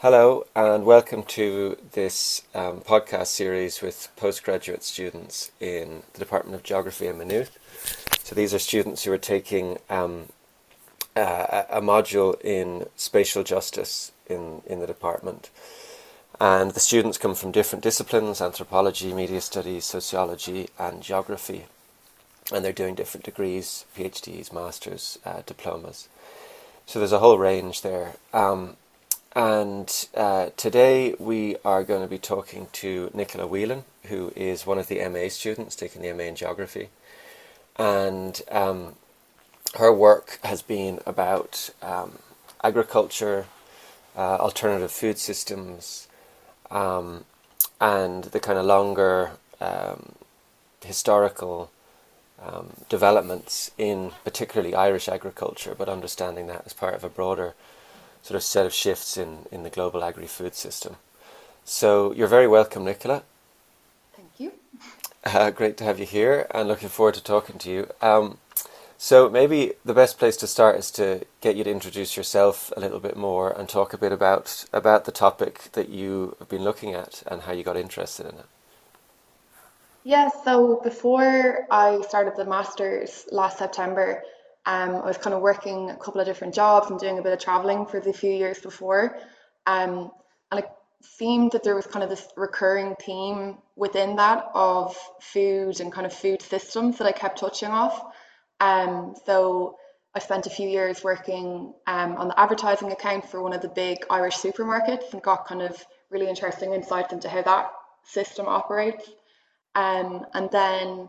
Hello, and welcome to this um, podcast series with postgraduate students in the Department of Geography in Maynooth. So, these are students who are taking um, uh, a module in spatial justice in, in the department. And the students come from different disciplines anthropology, media studies, sociology, and geography. And they're doing different degrees PhDs, masters, uh, diplomas. So, there's a whole range there. Um, and uh, today we are going to be talking to Nicola Whelan, who is one of the MA students taking the MA in Geography. And um, her work has been about um, agriculture, uh, alternative food systems, um, and the kind of longer um, historical um, developments in particularly Irish agriculture, but understanding that as part of a broader sort of set of shifts in, in the global agri-food system. So you're very welcome, Nicola. Thank you. Uh, great to have you here and looking forward to talking to you. Um, so maybe the best place to start is to get you to introduce yourself a little bit more and talk a bit about about the topic that you have been looking at and how you got interested in it. Yeah, so before I started the masters last September, um, I was kind of working a couple of different jobs and doing a bit of traveling for the few years before. Um, and it seemed that there was kind of this recurring theme within that of food and kind of food systems that I kept touching off. Um, so I spent a few years working um, on the advertising account for one of the big Irish supermarkets and got kind of really interesting insights into how that system operates. Um, and then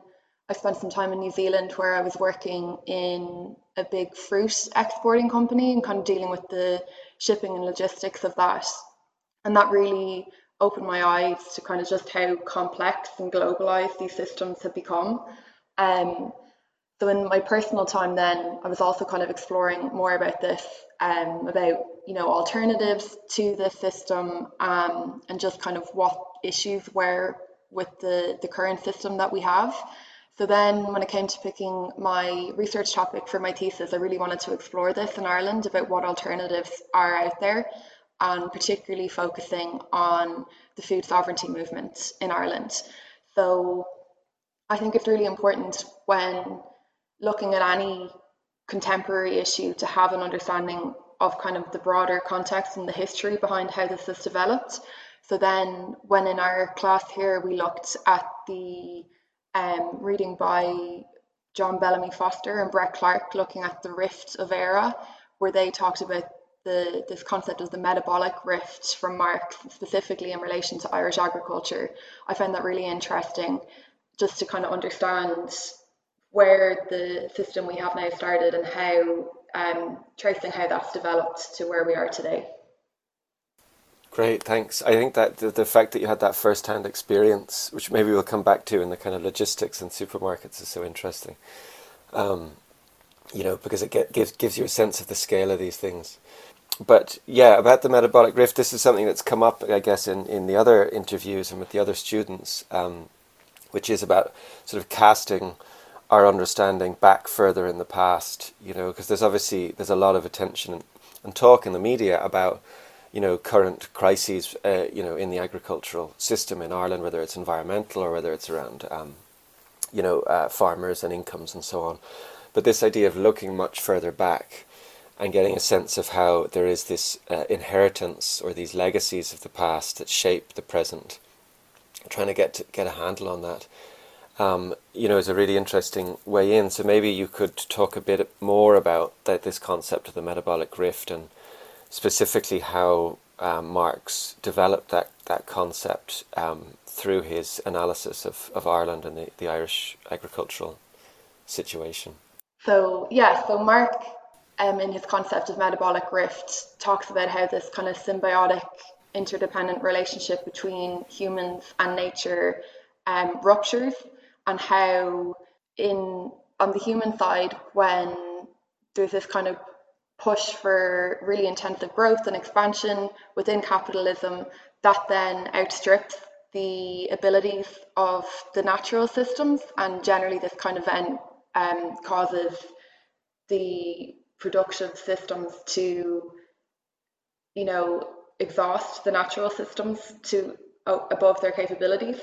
I spent some time in New Zealand where I was working in a big fruit exporting company and kind of dealing with the shipping and logistics of that. And that really opened my eyes to kind of just how complex and globalized these systems have become. Um, so in my personal time then, I was also kind of exploring more about this, um, about you know alternatives to the system, um, and just kind of what issues were with the the current system that we have. So then when it came to picking my research topic for my thesis, I really wanted to explore this in Ireland about what alternatives are out there and particularly focusing on the food sovereignty movement in Ireland. So I think it's really important when looking at any contemporary issue to have an understanding of kind of the broader context and the history behind how this has developed. So then when in our class here we looked at the um, reading by John Bellamy Foster and Brett Clark looking at the rift of Éire, where they talked about the, this concept of the metabolic rift from Marx, specifically in relation to Irish agriculture. I found that really interesting just to kind of understand where the system we have now started and how um, tracing how that's developed to where we are today. Great, thanks. I think that the, the fact that you had that first-hand experience, which maybe we'll come back to in the kind of logistics and supermarkets, is so interesting. Um, you know, because it get, gives gives you a sense of the scale of these things. But yeah, about the metabolic rift, this is something that's come up, I guess, in, in the other interviews and with the other students, um, which is about sort of casting our understanding back further in the past. You know, because there's obviously there's a lot of attention and, and talk in the media about you know, current crises, uh, you know, in the agricultural system in Ireland, whether it's environmental or whether it's around, um, you know, uh, farmers and incomes and so on. But this idea of looking much further back and getting a sense of how there is this uh, inheritance or these legacies of the past that shape the present, trying to get to get a handle on that, um, you know, is a really interesting way in. So maybe you could talk a bit more about that, this concept of the metabolic rift and specifically how um, Marx developed that, that concept um, through his analysis of, of Ireland and the, the Irish agricultural situation. So, yeah, so Marx, um, in his concept of metabolic rift, talks about how this kind of symbiotic, interdependent relationship between humans and nature um, ruptures, and how, in on the human side, when there's this kind of push for really intensive growth and expansion within capitalism that then outstrips the abilities of the natural systems and generally this kind of then um, causes the productive systems to you know exhaust the natural systems to above their capabilities.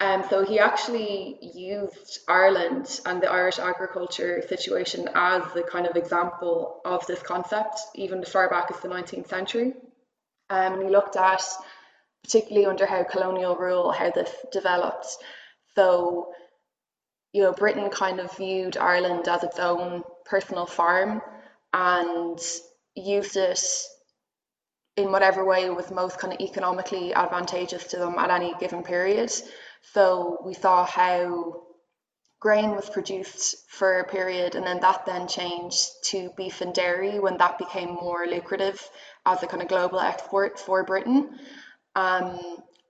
Um, so he actually used Ireland and the Irish agriculture situation as the kind of example of this concept, even as far back as the 19th century. Um, and he looked at, particularly under how colonial rule, how this developed. So, you know, Britain kind of viewed Ireland as its own personal farm and used it in whatever way was most kind of economically advantageous to them at any given period. So we saw how grain was produced for a period and then that then changed to beef and dairy when that became more lucrative as a kind of global export for Britain. Um,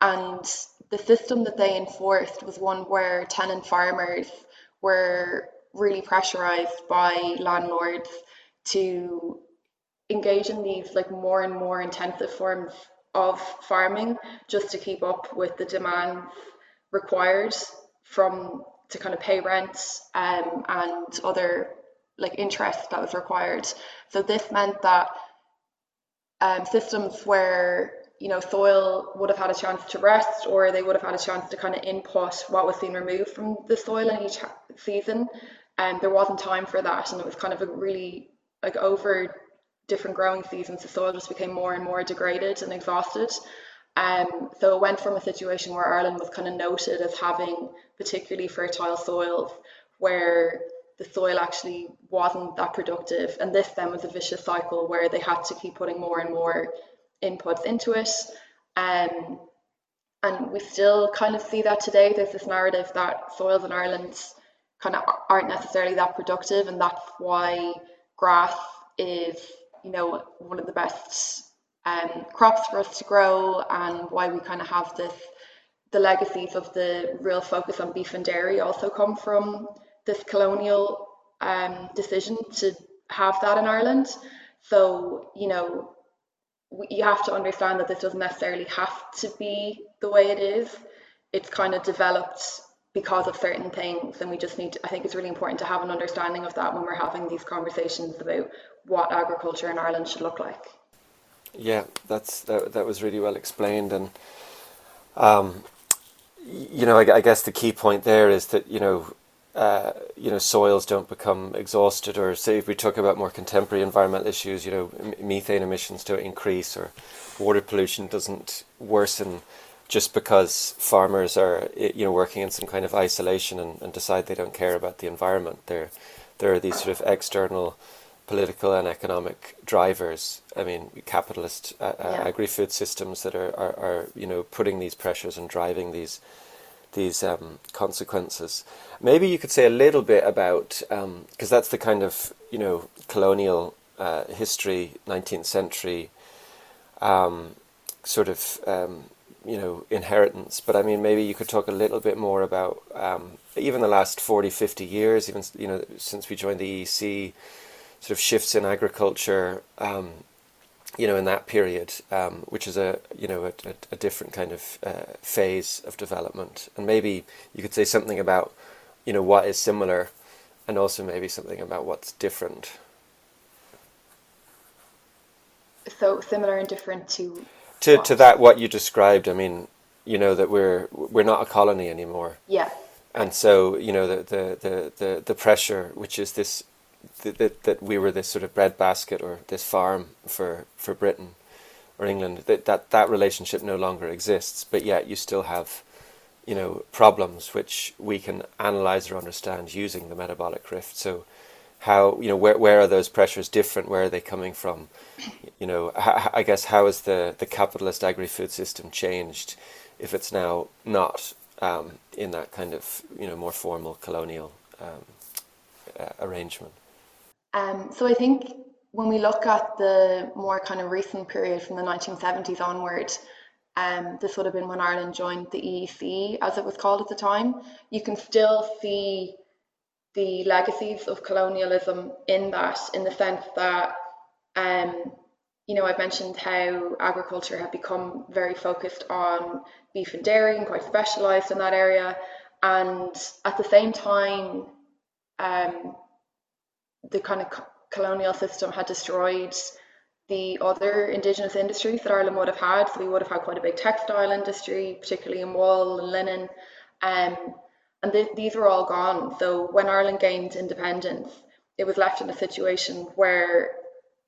and the system that they enforced was one where tenant farmers were really pressurized by landlords to engage in these like more and more intensive forms of farming just to keep up with the demands required from to kind of pay rent um, and other like interest that was required. So this meant that um, systems where you know soil would have had a chance to rest or they would have had a chance to kind of input what was being removed from the soil in each season and um, there wasn't time for that and it was kind of a really like over different growing seasons the soil just became more and more degraded and exhausted um, so it went from a situation where Ireland was kind of noted as having particularly fertile soils where the soil actually wasn't that productive. And this then was a vicious cycle where they had to keep putting more and more inputs into it. Um, and we still kind of see that today. There's this narrative that soils in Ireland kind of aren't necessarily that productive, and that's why grass is, you know, one of the best um, crops for us to grow and why we kind of have this the legacies of the real focus on beef and dairy also come from this colonial um, decision to have that in Ireland. So, you know, you have to understand that this doesn't necessarily have to be the way it is. It's kind of developed because of certain things, and we just need to, I think it's really important to have an understanding of that when we're having these conversations about what agriculture in Ireland should look like. Yeah, that's that, that was really well explained, and um, you know, I, I, guess the key point there is that you know, uh, you know, soils don't become exhausted, or say if we talk about more contemporary environmental issues, you know, methane emissions don't increase, or water pollution doesn't worsen just because farmers are you know working in some kind of isolation and, and decide they don't care about the environment. There, there are these sort of external political and economic drivers. I mean, capitalist uh, uh, yeah. agri-food systems that are, are, are, you know, putting these pressures and driving these these um, consequences. Maybe you could say a little bit about because um, that's the kind of you know colonial uh, history, nineteenth century um, sort of um, you know inheritance. But I mean, maybe you could talk a little bit more about um, even the last 40, 50 years, even you know since we joined the EEC sort of shifts in agriculture, um, you know, in that period, um, which is a you know a, a, different kind of uh, phase of development, and maybe you could say something about you know what is similar, and also maybe something about what's different. So similar and different to to what? to that what you described. I mean, you know that we're we're not a colony anymore. Yeah. And so you know the the the the, the pressure, which is this that, that we were this sort of breadbasket or this farm for, for Britain or England, that, that that relationship no longer exists, but yet you still have, you know, problems which we can analyze or understand using the metabolic rift. So how, you know, where, where are those pressures different? Where are they coming from? You know, I guess how has the, the capitalist agri-food system changed if it's now not um, in that kind of, you know, more formal colonial um, uh, arrangement? Um, so I think when we look at the more kind of recent period from the 1970s onward, um, this would have been when Ireland joined the EEC, as it was called at the time, you can still see the legacies of colonialism in that, in the sense that, um, you know, I've mentioned how agriculture had become very focused on beef and dairy and quite specialised in that area. And at the same time, um, the kind of colonial system had destroyed the other indigenous industries that Ireland would have had. So we would have had quite a big textile industry, particularly in wool and linen. Um, and th- these were all gone. So when Ireland gained independence, it was left in a situation where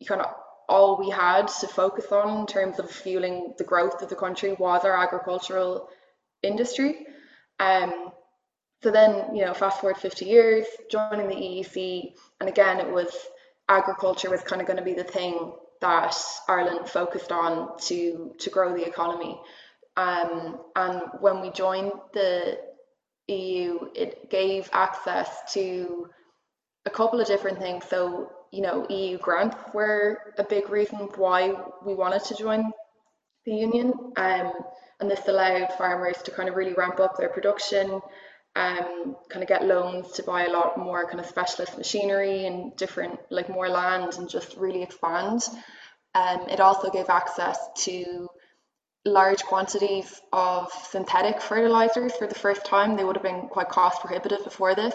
you kind of all we had to focus on in terms of fueling the growth of the country was our agricultural industry. Um, so then, you know, fast forward 50 years, joining the EEC, and again, it was agriculture was kind of going to be the thing that Ireland focused on to to grow the economy. Um, and when we joined the EU, it gave access to a couple of different things. So, you know, EU grants were a big reason why we wanted to join the union. Um, and this allowed farmers to kind of really ramp up their production, um, kind of get loans to buy a lot more kind of specialist machinery and different, like more land and just really expand. Um, it also gave access to large quantities of synthetic fertilizers for the first time. They would have been quite cost prohibitive before this.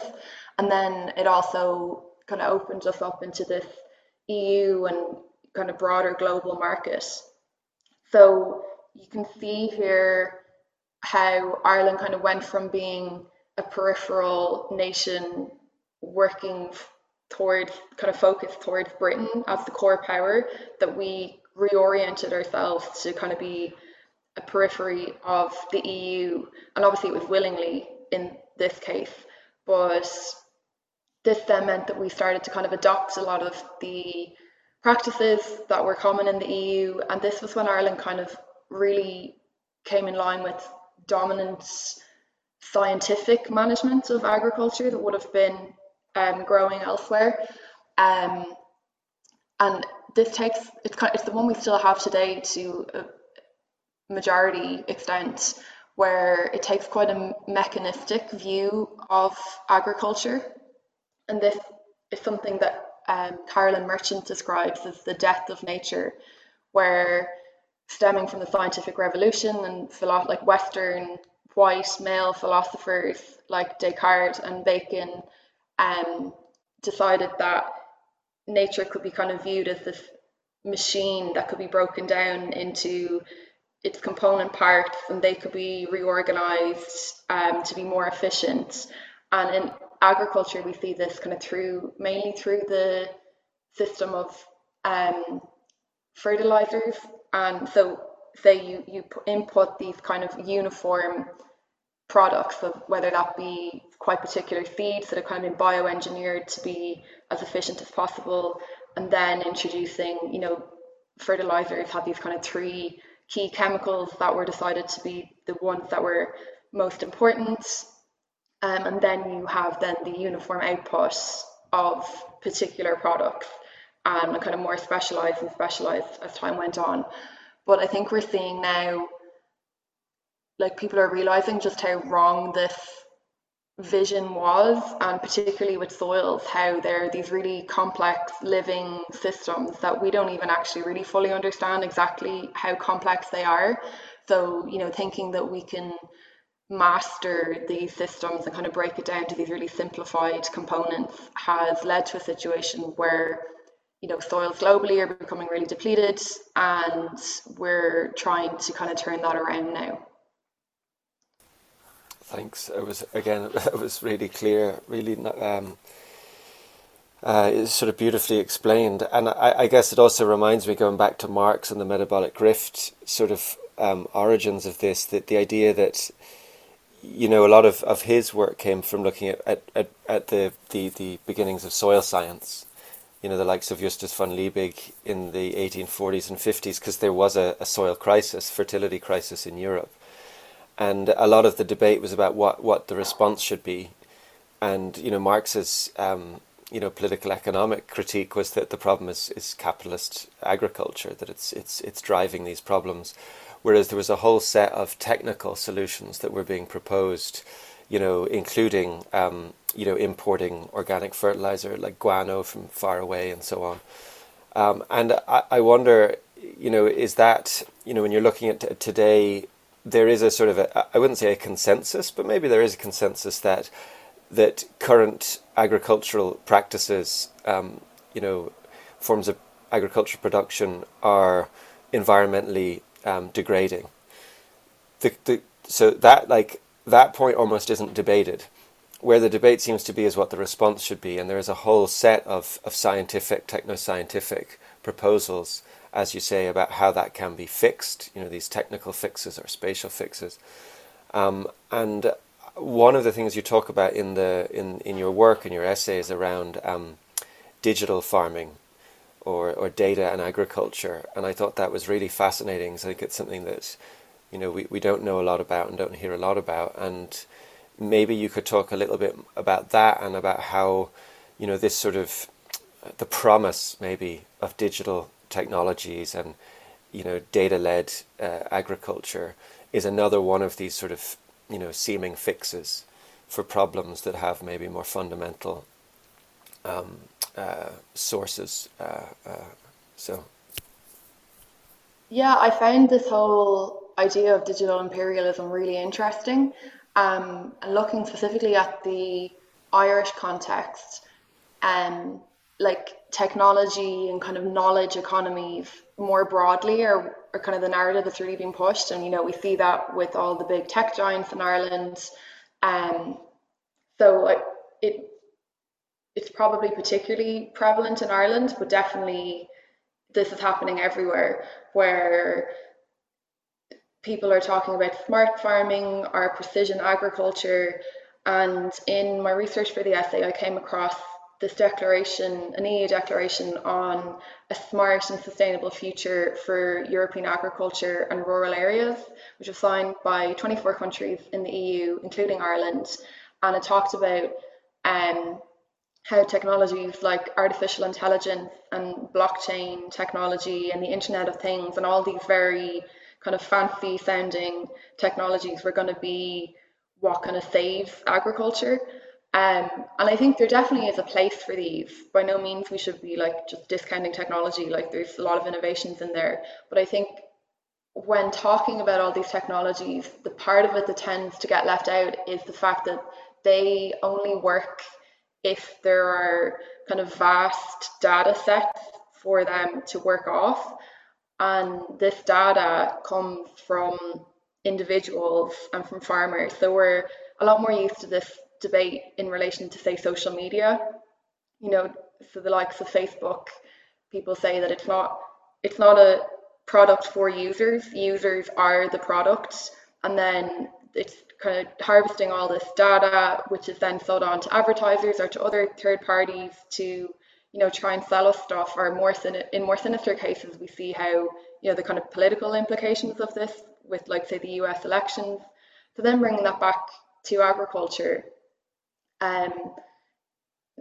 And then it also kind of opened us up into this EU and kind of broader global market. So you can see here how Ireland kind of went from being a peripheral nation working towards kind of focused towards Britain mm-hmm. as the core power that we reoriented ourselves to kind of be a periphery of the EU and obviously it was willingly in this case but this then meant that we started to kind of adopt a lot of the practices that were common in the EU and this was when Ireland kind of really came in line with dominant scientific management of agriculture that would have been um, growing elsewhere. Um, and this takes it's kind of, it's the one we still have today to a majority extent, where it takes quite a mechanistic view of agriculture, and this is something that um, Carolyn Merchant describes as the death of nature, where stemming from the scientific revolution and philo- like Western white male philosophers like Descartes and Bacon um, decided that nature could be kind of viewed as this machine that could be broken down into its component parts and they could be reorganized um, to be more efficient. And in agriculture, we see this kind of through mainly through the system of um, fertilizers. And so, say you, you input these kind of uniform products of whether that be quite particular feeds that have kind of been bioengineered to be as efficient as possible and then introducing you know fertilizers have these kind of three key chemicals that were decided to be the ones that were most important. Um, and then you have then the uniform output of particular products and kind of more specialized and specialized as time went on. But i think we're seeing now like people are realizing just how wrong this vision was and particularly with soils how they're these really complex living systems that we don't even actually really fully understand exactly how complex they are. So you know thinking that we can master these systems and kind of break it down to these really simplified components has led to a situation where you know soils globally are becoming really depleted and we're trying to kind of turn that around now Thanks. It was again. It was really clear. Really, um, uh, it's sort of beautifully explained, and I, I, guess it also reminds me, going back to Marx and the metabolic rift sort of um, origins of this, that the idea that you know a lot of, of his work came from looking at, at, at, at the, the, the beginnings of soil science. You know, the likes of Justus von Liebig in the 1840s and 50s, because there was a, a soil crisis, fertility crisis in Europe and a lot of the debate was about what, what the response should be. And you know, Marx's um, you know political economic critique was that the problem is, is capitalist agriculture, that it's it's it's driving these problems, whereas there was a whole set of technical solutions that were being proposed, you know, including um, you know importing organic fertilizer like guano from far away and so on. Um, and I, I wonder, you know, is that you know when you're looking at today there is a sort of a, I wouldn't say a consensus, but maybe there is a consensus that that current agricultural practices, um, you know, forms of agricultural production are environmentally um, degrading. The, the, so that like that point almost isn't debated. Where the debate seems to be is what the response should be, and there is a whole set of, of scientific, techno-scientific proposals, as you say, about how that can be fixed. You know, these technical fixes or spatial fixes, um, and one of the things you talk about in the in, in your work and your essays around um, digital farming or, or data and agriculture. And I thought that was really fascinating. I think it's something that, you know, we, we don't know a lot about and don't hear a lot about. And maybe you could talk a little bit about that and about how, you know, this sort of the promise maybe of digital technologies and, you know, data-led uh, agriculture is another one of these sort of, you know, seeming fixes for problems that have maybe more fundamental um, uh, sources. Uh, uh, so. Yeah, I found this whole idea of digital imperialism really interesting. Um, and looking specifically at the Irish context, um, like technology and kind of knowledge economies more broadly are, are kind of the narrative that's really being pushed. And, you know, we see that with all the big tech giants in Ireland. Um, so it, it's probably particularly prevalent in Ireland, but definitely this is happening everywhere where people are talking about smart farming or precision agriculture. And in my research for the essay, I came across this declaration, an EU declaration on a smart and sustainable future for European agriculture and rural areas, which was signed by 24 countries in the EU, including Ireland. And it talked about um, how technologies like artificial intelligence and blockchain technology and the Internet of Things and all these very kind of fancy sounding technologies were going to be what kind of save agriculture. Um, and I think there definitely is a place for these. By no means we should be like just discounting technology, like there's a lot of innovations in there. But I think when talking about all these technologies, the part of it that tends to get left out is the fact that they only work if there are kind of vast data sets for them to work off. And this data comes from individuals and from farmers. So we're a lot more used to this debate in relation to, say, social media. You know, so the likes of Facebook, people say that it's not it's not a product for users. Users are the product, and then it's kind of harvesting all this data, which is then sold on to advertisers or to other third parties to, you know, try and sell us stuff. Or more in more sinister cases, we see how you know the kind of political implications of this with, like, say, the U.S. elections. So then bringing that back to agriculture, um,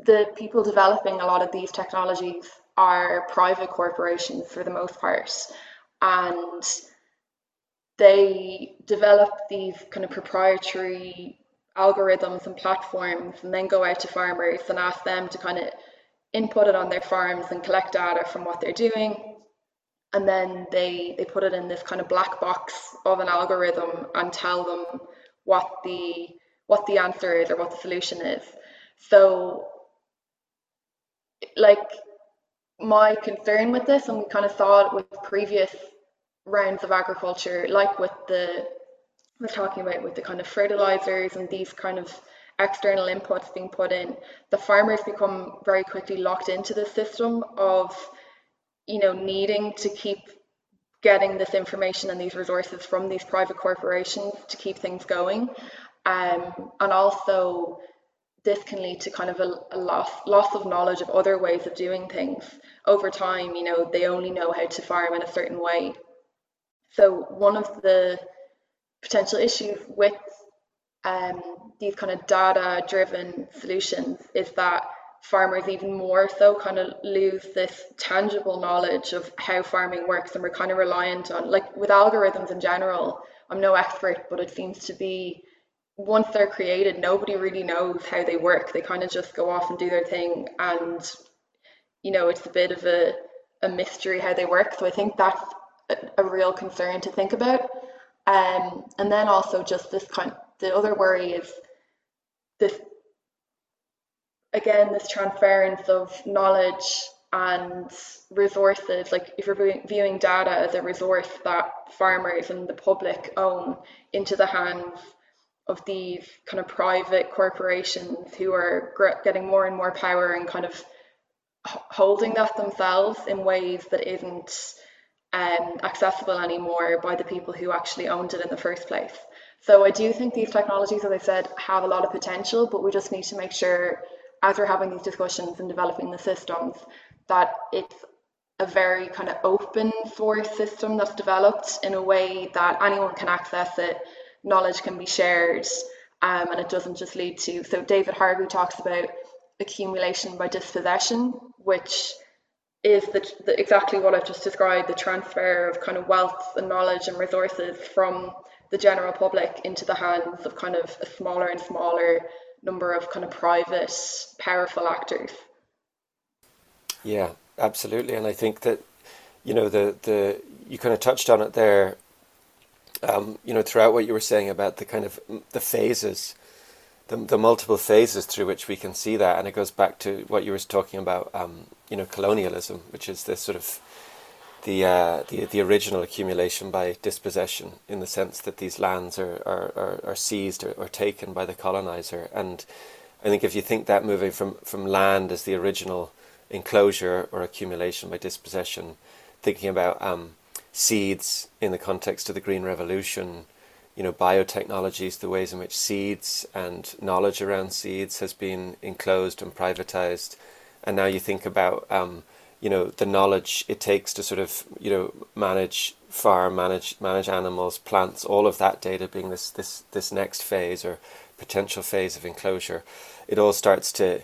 the people developing a lot of these technologies are private corporations for the most part, and they develop these kind of proprietary algorithms and platforms and then go out to farmers and ask them to kind of input it on their farms and collect data from what they're doing. And then they they put it in this kind of black box of an algorithm and tell them what the what the answer is or what the solution is so like my concern with this and we kind of saw it with previous rounds of agriculture, like with the was talking about with the kind of fertilizers and these kind of external inputs being put in, the farmers become very quickly locked into the system of, you know, needing to keep getting this information and these resources from these private corporations to keep things going. Um, and also this can lead to kind of a, a, loss loss of knowledge of other ways of doing things. Over time you know they only know how to farm in a certain way. So one of the potential issues with um, these kind of data driven solutions is that farmers even more so kind of lose this tangible knowledge of how farming works and we're kind of reliant on like with algorithms in general i'm no expert but it seems to be once they're created nobody really knows how they work. They kind of just go off and do their thing and you know it's a bit of a, a mystery how they work. So i think that's a, real concern to think about. Um, and then also just this kind, the other worry is this, again, this transference of knowledge and resources, like if you're viewing data as a resource that farmers and the public own into the hands of these kind of private corporations who are getting more and more power and kind of holding that themselves in ways that isn't um, accessible anymore by the people who actually owned it in the first place. So I do think these technologies, as I said, have a lot of potential, but we just need to make sure as we're having these discussions and developing the systems that it's a very kind of open source system that's developed in a way that anyone can access it, knowledge can be shared, um, and it doesn't just lead to. So David Harvey talks about accumulation by dispossession, which is the, the, exactly what I've just described the transfer of kind of wealth and knowledge and resources from the general public into the hands of kind of a smaller and smaller number of kind of private, powerful actors. Yeah, absolutely. And I think that, you know, the, the you kind of touched on it there, um, you know, throughout what you were saying about the kind of the phases the, the multiple phases through which we can see that, and it goes back to what you were talking about, um, you know, colonialism, which is this sort of the, uh, the the original accumulation by dispossession, in the sense that these lands are are, are, are seized or, or, taken by the colonizer, and I think if you think that moving from from land as the original enclosure or accumulation by dispossession, thinking about um, seeds in the context of the Green Revolution you know, biotechnologies, the ways in which seeds and knowledge around seeds has been enclosed and privatized. And now you think about, um, you know, the knowledge it takes to sort of, you know, manage farm, manage manage animals, plants, all of that data being this this this next phase or potential phase of enclosure. It all starts to,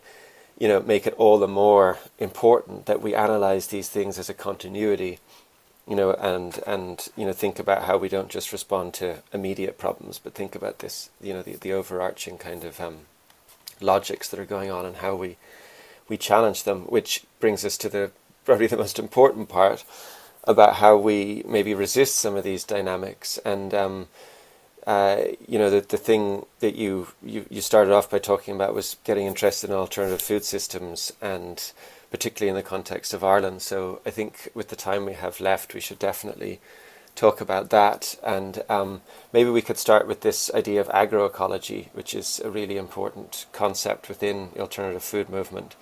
you know, make it all the more important that we analyze these things as a continuity you know, and and you know, think about how we don't just respond to immediate problems, but think about this, you know, the the overarching kind of um, logics that are going on and how we we challenge them, which brings us to the probably the most important part about how we maybe resist some of these dynamics and. Um, uh, you know, the, the thing that you, you, you started off by talking about was getting interested in alternative food systems and particularly in the context of Ireland. So I think with the time we have left, we should definitely talk about that. And um, maybe we could start with this idea of agroecology, which is a really important concept within the alternative food movement,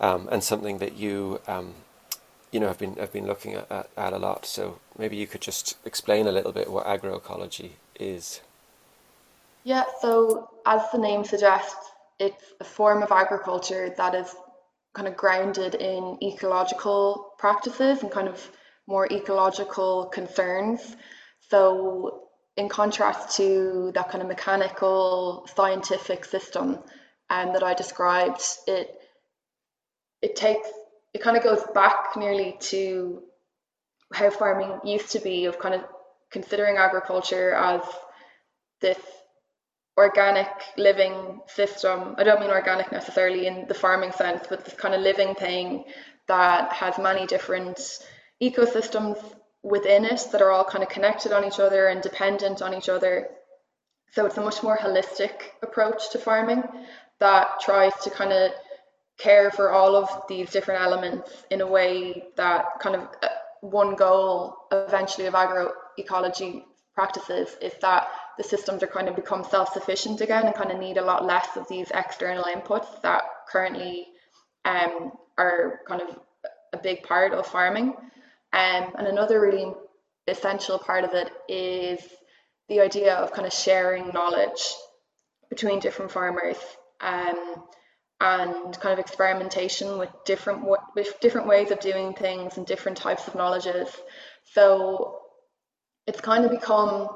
um, and something that you um, you know have been have been looking at, at, at a lot. So maybe you could just explain a little bit what agroecology is. Yeah. So as the name suggests, it's a form of agriculture that is kind of grounded in ecological practices and kind of more ecological concerns. So, in contrast to that kind of mechanical scientific system um, that I described, it it takes it kind of goes back nearly to how farming used to be of kind of considering agriculture as this organic living system. I don't mean organic necessarily in the farming sense, but this kind of living thing that has many different ecosystems within it that are all kind of connected on each other and dependent on each other. So it's a much more holistic approach to farming that tries to kind of care for all of these different elements in a way that kind of uh, one goal eventually of agroecology practices is that the systems are kind of become self-sufficient again and kind of need a lot less of these external inputs that currently um, are kind of a big part of farming. Um, and another really essential part of it is the idea of kind of sharing knowledge between different farmers um, and kind of experimentation with different with different ways of doing things and different types of knowledges. So it's kind of become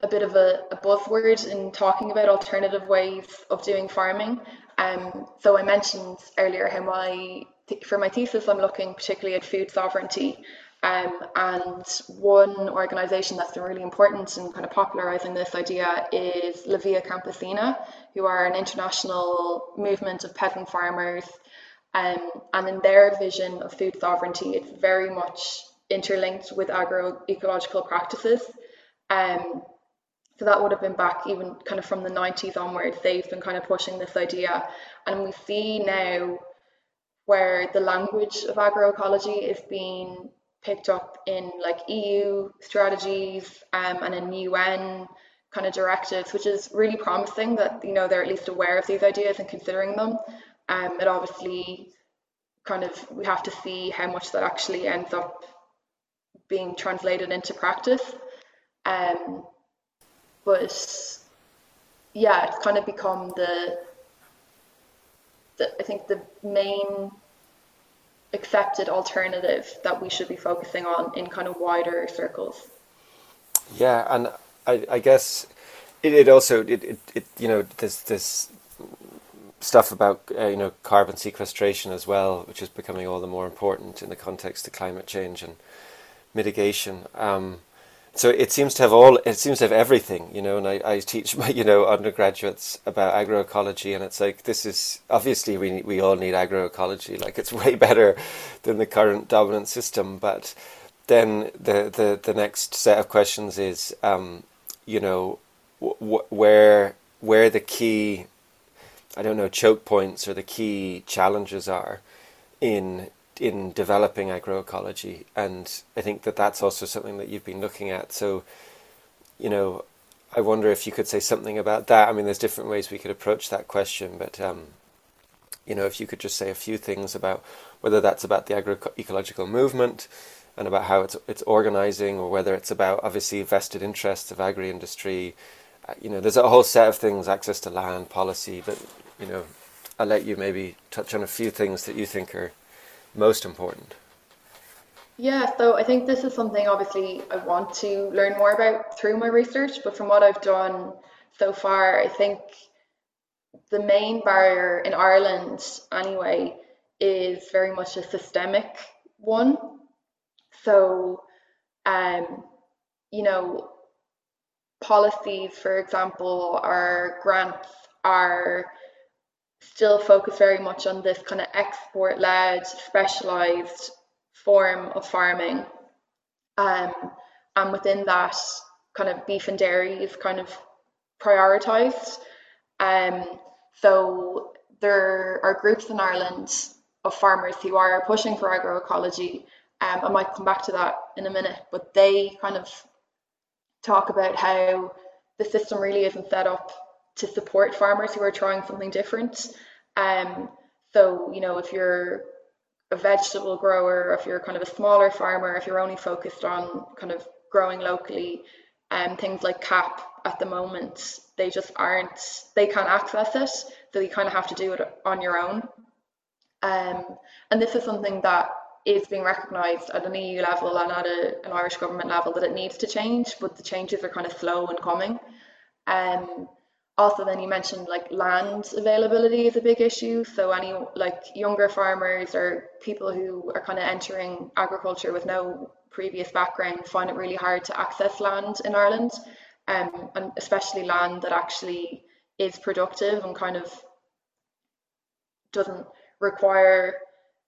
a bit of a, a buzzword in talking about alternative ways of doing farming. Um, so I mentioned earlier how my for my thesis I'm looking particularly at food sovereignty. Um, and one organisation that's been really important in kind of popularising this idea is La Via Campesina, who are an international movement of peasant farmers. Um, and in their vision of food sovereignty, it's very much interlinked with agroecological practices. Um, so that would have been back even kind of from the 90s onwards. They've been kind of pushing this idea. And we see now where the language of agroecology is being picked up in like EU strategies um, and in UN kind of directives, which is really promising that you know they're at least aware of these ideas and considering them. Um, it obviously kind of we have to see how much that actually ends up being translated into practice. Um, but yeah, it's kind of become the, the I think the main accepted alternative that we should be focusing on in kind of wider circles. Yeah, and I, I guess it, it also it, it, it you know there's this stuff about uh, you know carbon sequestration as well, which is becoming all the more important in the context of climate change and mitigation. Um, so it seems to have all it seems to have everything you know and I, I teach my you know undergraduates about agroecology and it's like this is obviously we we all need agroecology like it's way better than the current dominant system but then the the, the next set of questions is um, you know wh- where where the key I don't know choke points or the key challenges are in in developing agroecology, and I think that that's also something that you've been looking at. So, you know, I wonder if you could say something about that. I mean, there's different ways we could approach that question, but um, you know, if you could just say a few things about whether that's about the agroecological movement and about how it's it's organizing, or whether it's about obviously vested interests of agri industry. Uh, you know, there's a whole set of things, access to land, policy, but you know, I'll let you maybe touch on a few things that you think are most important? Yeah, so I think this is something obviously I want to learn more about through my research, but from what I've done so far, I think the main barrier in Ireland, anyway, is very much a systemic one. So, um, you know, policies, for example, our grants are still focus very much on this kind of export led, specialized form of farming. Um, and within that, kind of beef and dairy is kind of prioritized. Um, so there are groups in Ireland of farmers who are pushing for agroecology. Um, I might come back to that in a minute, but they kind of talk about how the system really isn't set up to support farmers who are trying something different. Um, so, you know, if you're a vegetable grower, if you're kind of a smaller farmer, if you're only focused on kind of growing locally, um, things like CAP at the moment, they just aren't, they can't access it. So you kind of have to do it on your own. Um, and this is something that is being recognised at an EU level and at a, an Irish government level that it needs to change, but the changes are kind of slow and coming. Um, also then you mentioned like land availability is a big issue. So any like younger farmers or people who are kind of entering agriculture with no previous background find it really hard to access land in Ireland um, and especially land that actually is productive and kind of doesn't require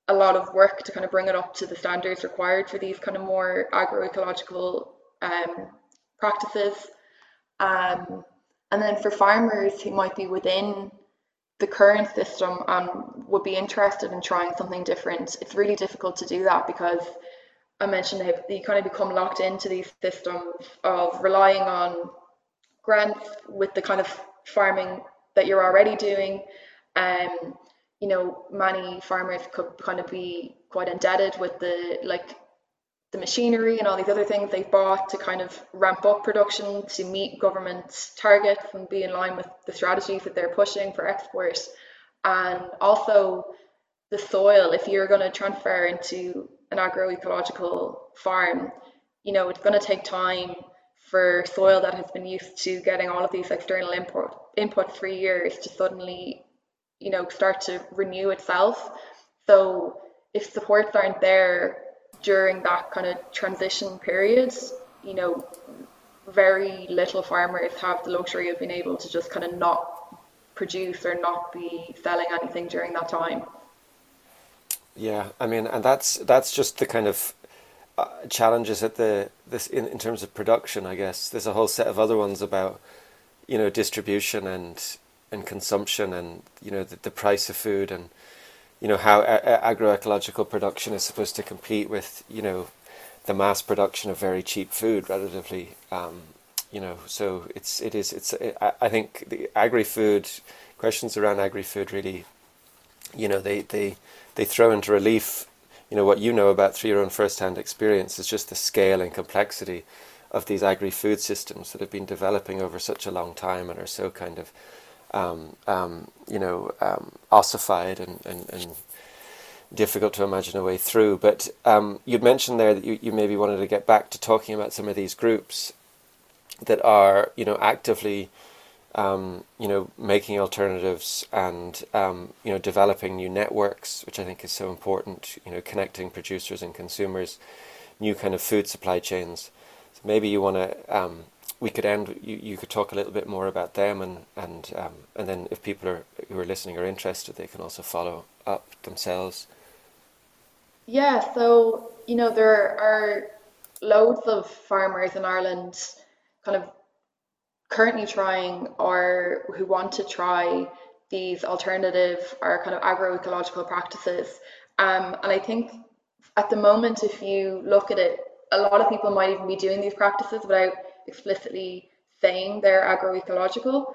a lot of work to kind of bring it up to the standards required for these kind of more agroecological um, practices. Um, and then for farmers who might be within the current system and would be interested in trying something different, it's really difficult to do that because I mentioned you kind of become locked into these systems of relying on grants with the kind of farming that you're already doing. Um, you know, many farmers could kind of be quite indebted with the like the machinery and all these other things they've bought to kind of ramp up production to meet government targets and be in line with the strategies that they're pushing for export. And also the soil, if you're going to transfer into an agroecological farm, you know, it's going to take time for soil that has been used to getting all of these external input inputs for years to suddenly, you know, start to renew itself. So if supports aren't there during that kind of transition period, you know, very little farmers have the luxury of being able to just kind of not produce or not be selling anything during that time. Yeah, I mean, and that's that's just the kind of uh, challenges at the this in, in terms of production. I guess there's a whole set of other ones about you know distribution and and consumption and you know the, the price of food and you know how a- agroecological production is supposed to compete with you know the mass production of very cheap food relatively um, you know so it's it is it's it, I, I think the agri-food questions around agri-food really you know they they they throw into relief you know what you know about through your own first-hand experience is just the scale and complexity of these agri-food systems that have been developing over such a long time and are so kind of um, um, you know, um, ossified and, and, and difficult to imagine a way through. But um, you'd mentioned there that you, you maybe wanted to get back to talking about some of these groups that are, you know, actively, um, you know, making alternatives and, um, you know, developing new networks, which I think is so important, you know, connecting producers and consumers, new kind of food supply chains. So maybe you want to um, we could end. You, you could talk a little bit more about them, and and um, and then if people are who are listening are interested, they can also follow up themselves. Yeah, so you know there are loads of farmers in Ireland, kind of currently trying or who want to try these alternative or kind of agroecological practices. Um, and I think at the moment, if you look at it, a lot of people might even be doing these practices without explicitly saying they're agroecological,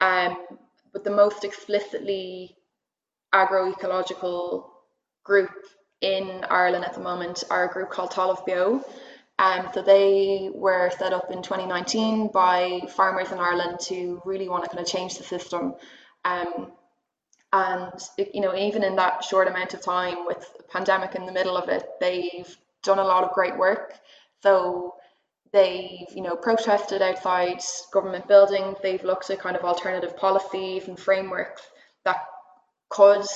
um, but the most explicitly agroecological group in Ireland at the moment are a group called Talamh Beo. Um, so they were set up in 2019 by farmers in Ireland to really want to kind of change the system. Um, and you know, even in that short amount of time with the pandemic in the middle of it, they've done a lot of great work. So They've, you know, protested outside government buildings. They've looked at kind of alternative policies and frameworks that could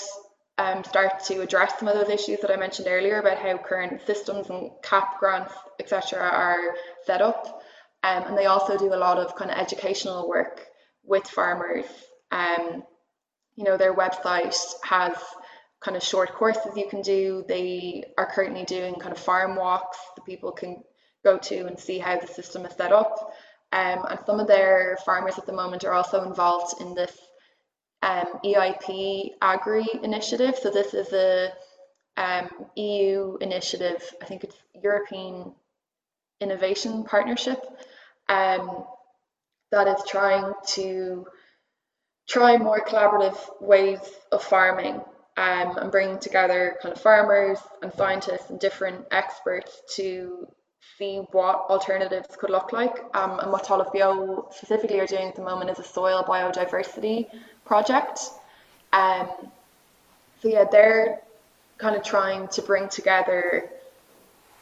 um, start to address some of those issues that I mentioned earlier about how current systems and CAP grants, etc., are set up. Um, and they also do a lot of kind of educational work with farmers. Um, you know, their website has kind of short courses you can do. They are currently doing kind of farm walks that people can go to and see how the system is set up. Um, and some of their farmers at the moment are also involved in this um, EIP Agri initiative. So this is a um, EU initiative, I think it's European Innovation Partnership, um, that is trying to try more collaborative ways of farming um, and bringing together kind of farmers and scientists and different experts to see what alternatives could look like. Um, and what Beo specifically are doing at the moment is a soil biodiversity project. Um, so yeah, they're kind of trying to bring together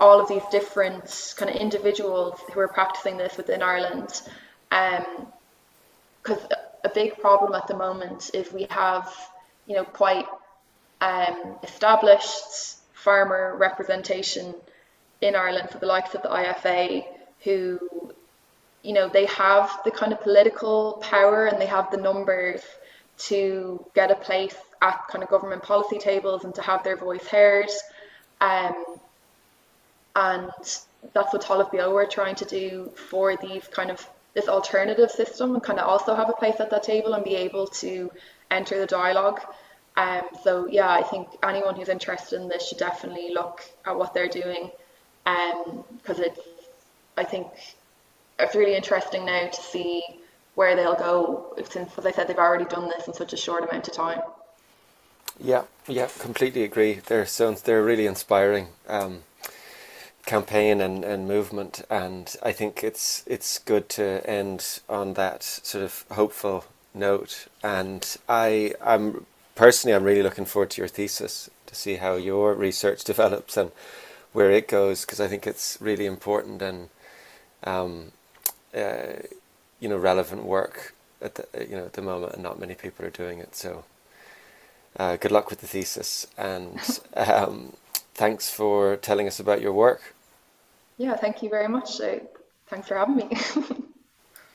all of these different kind of individuals who are practicing this within Ireland. Because um, a big problem at the moment is we have, you know, quite um, established farmer representation in Ireland for the likes of the IFA who you know they have the kind of political power and they have the numbers to get a place at kind of government policy tables and to have their voice heard. Um, and that's what Talamh Beo are trying to do for these kind of this alternative system and kind of also have a place at that table and be able to enter the dialogue. Um, so yeah I think anyone who's interested in this should definitely look at what they're doing because um, it's I think it's really interesting now to see where they'll go since as I said they've already done this in such a short amount of time. Yeah, yeah, completely agree. They're so they're really inspiring um, campaign and, and movement, and I think it's it's good to end on that sort of hopeful note. And I I'm personally I'm really looking forward to your thesis to see how your research develops and where it goes because I think it's really important and um, uh, you know relevant work at the you know at the moment, and not many people are doing it. So uh, good luck with the thesis, and um, thanks for telling us about your work. Yeah, thank you very much. Uh, thanks for having me.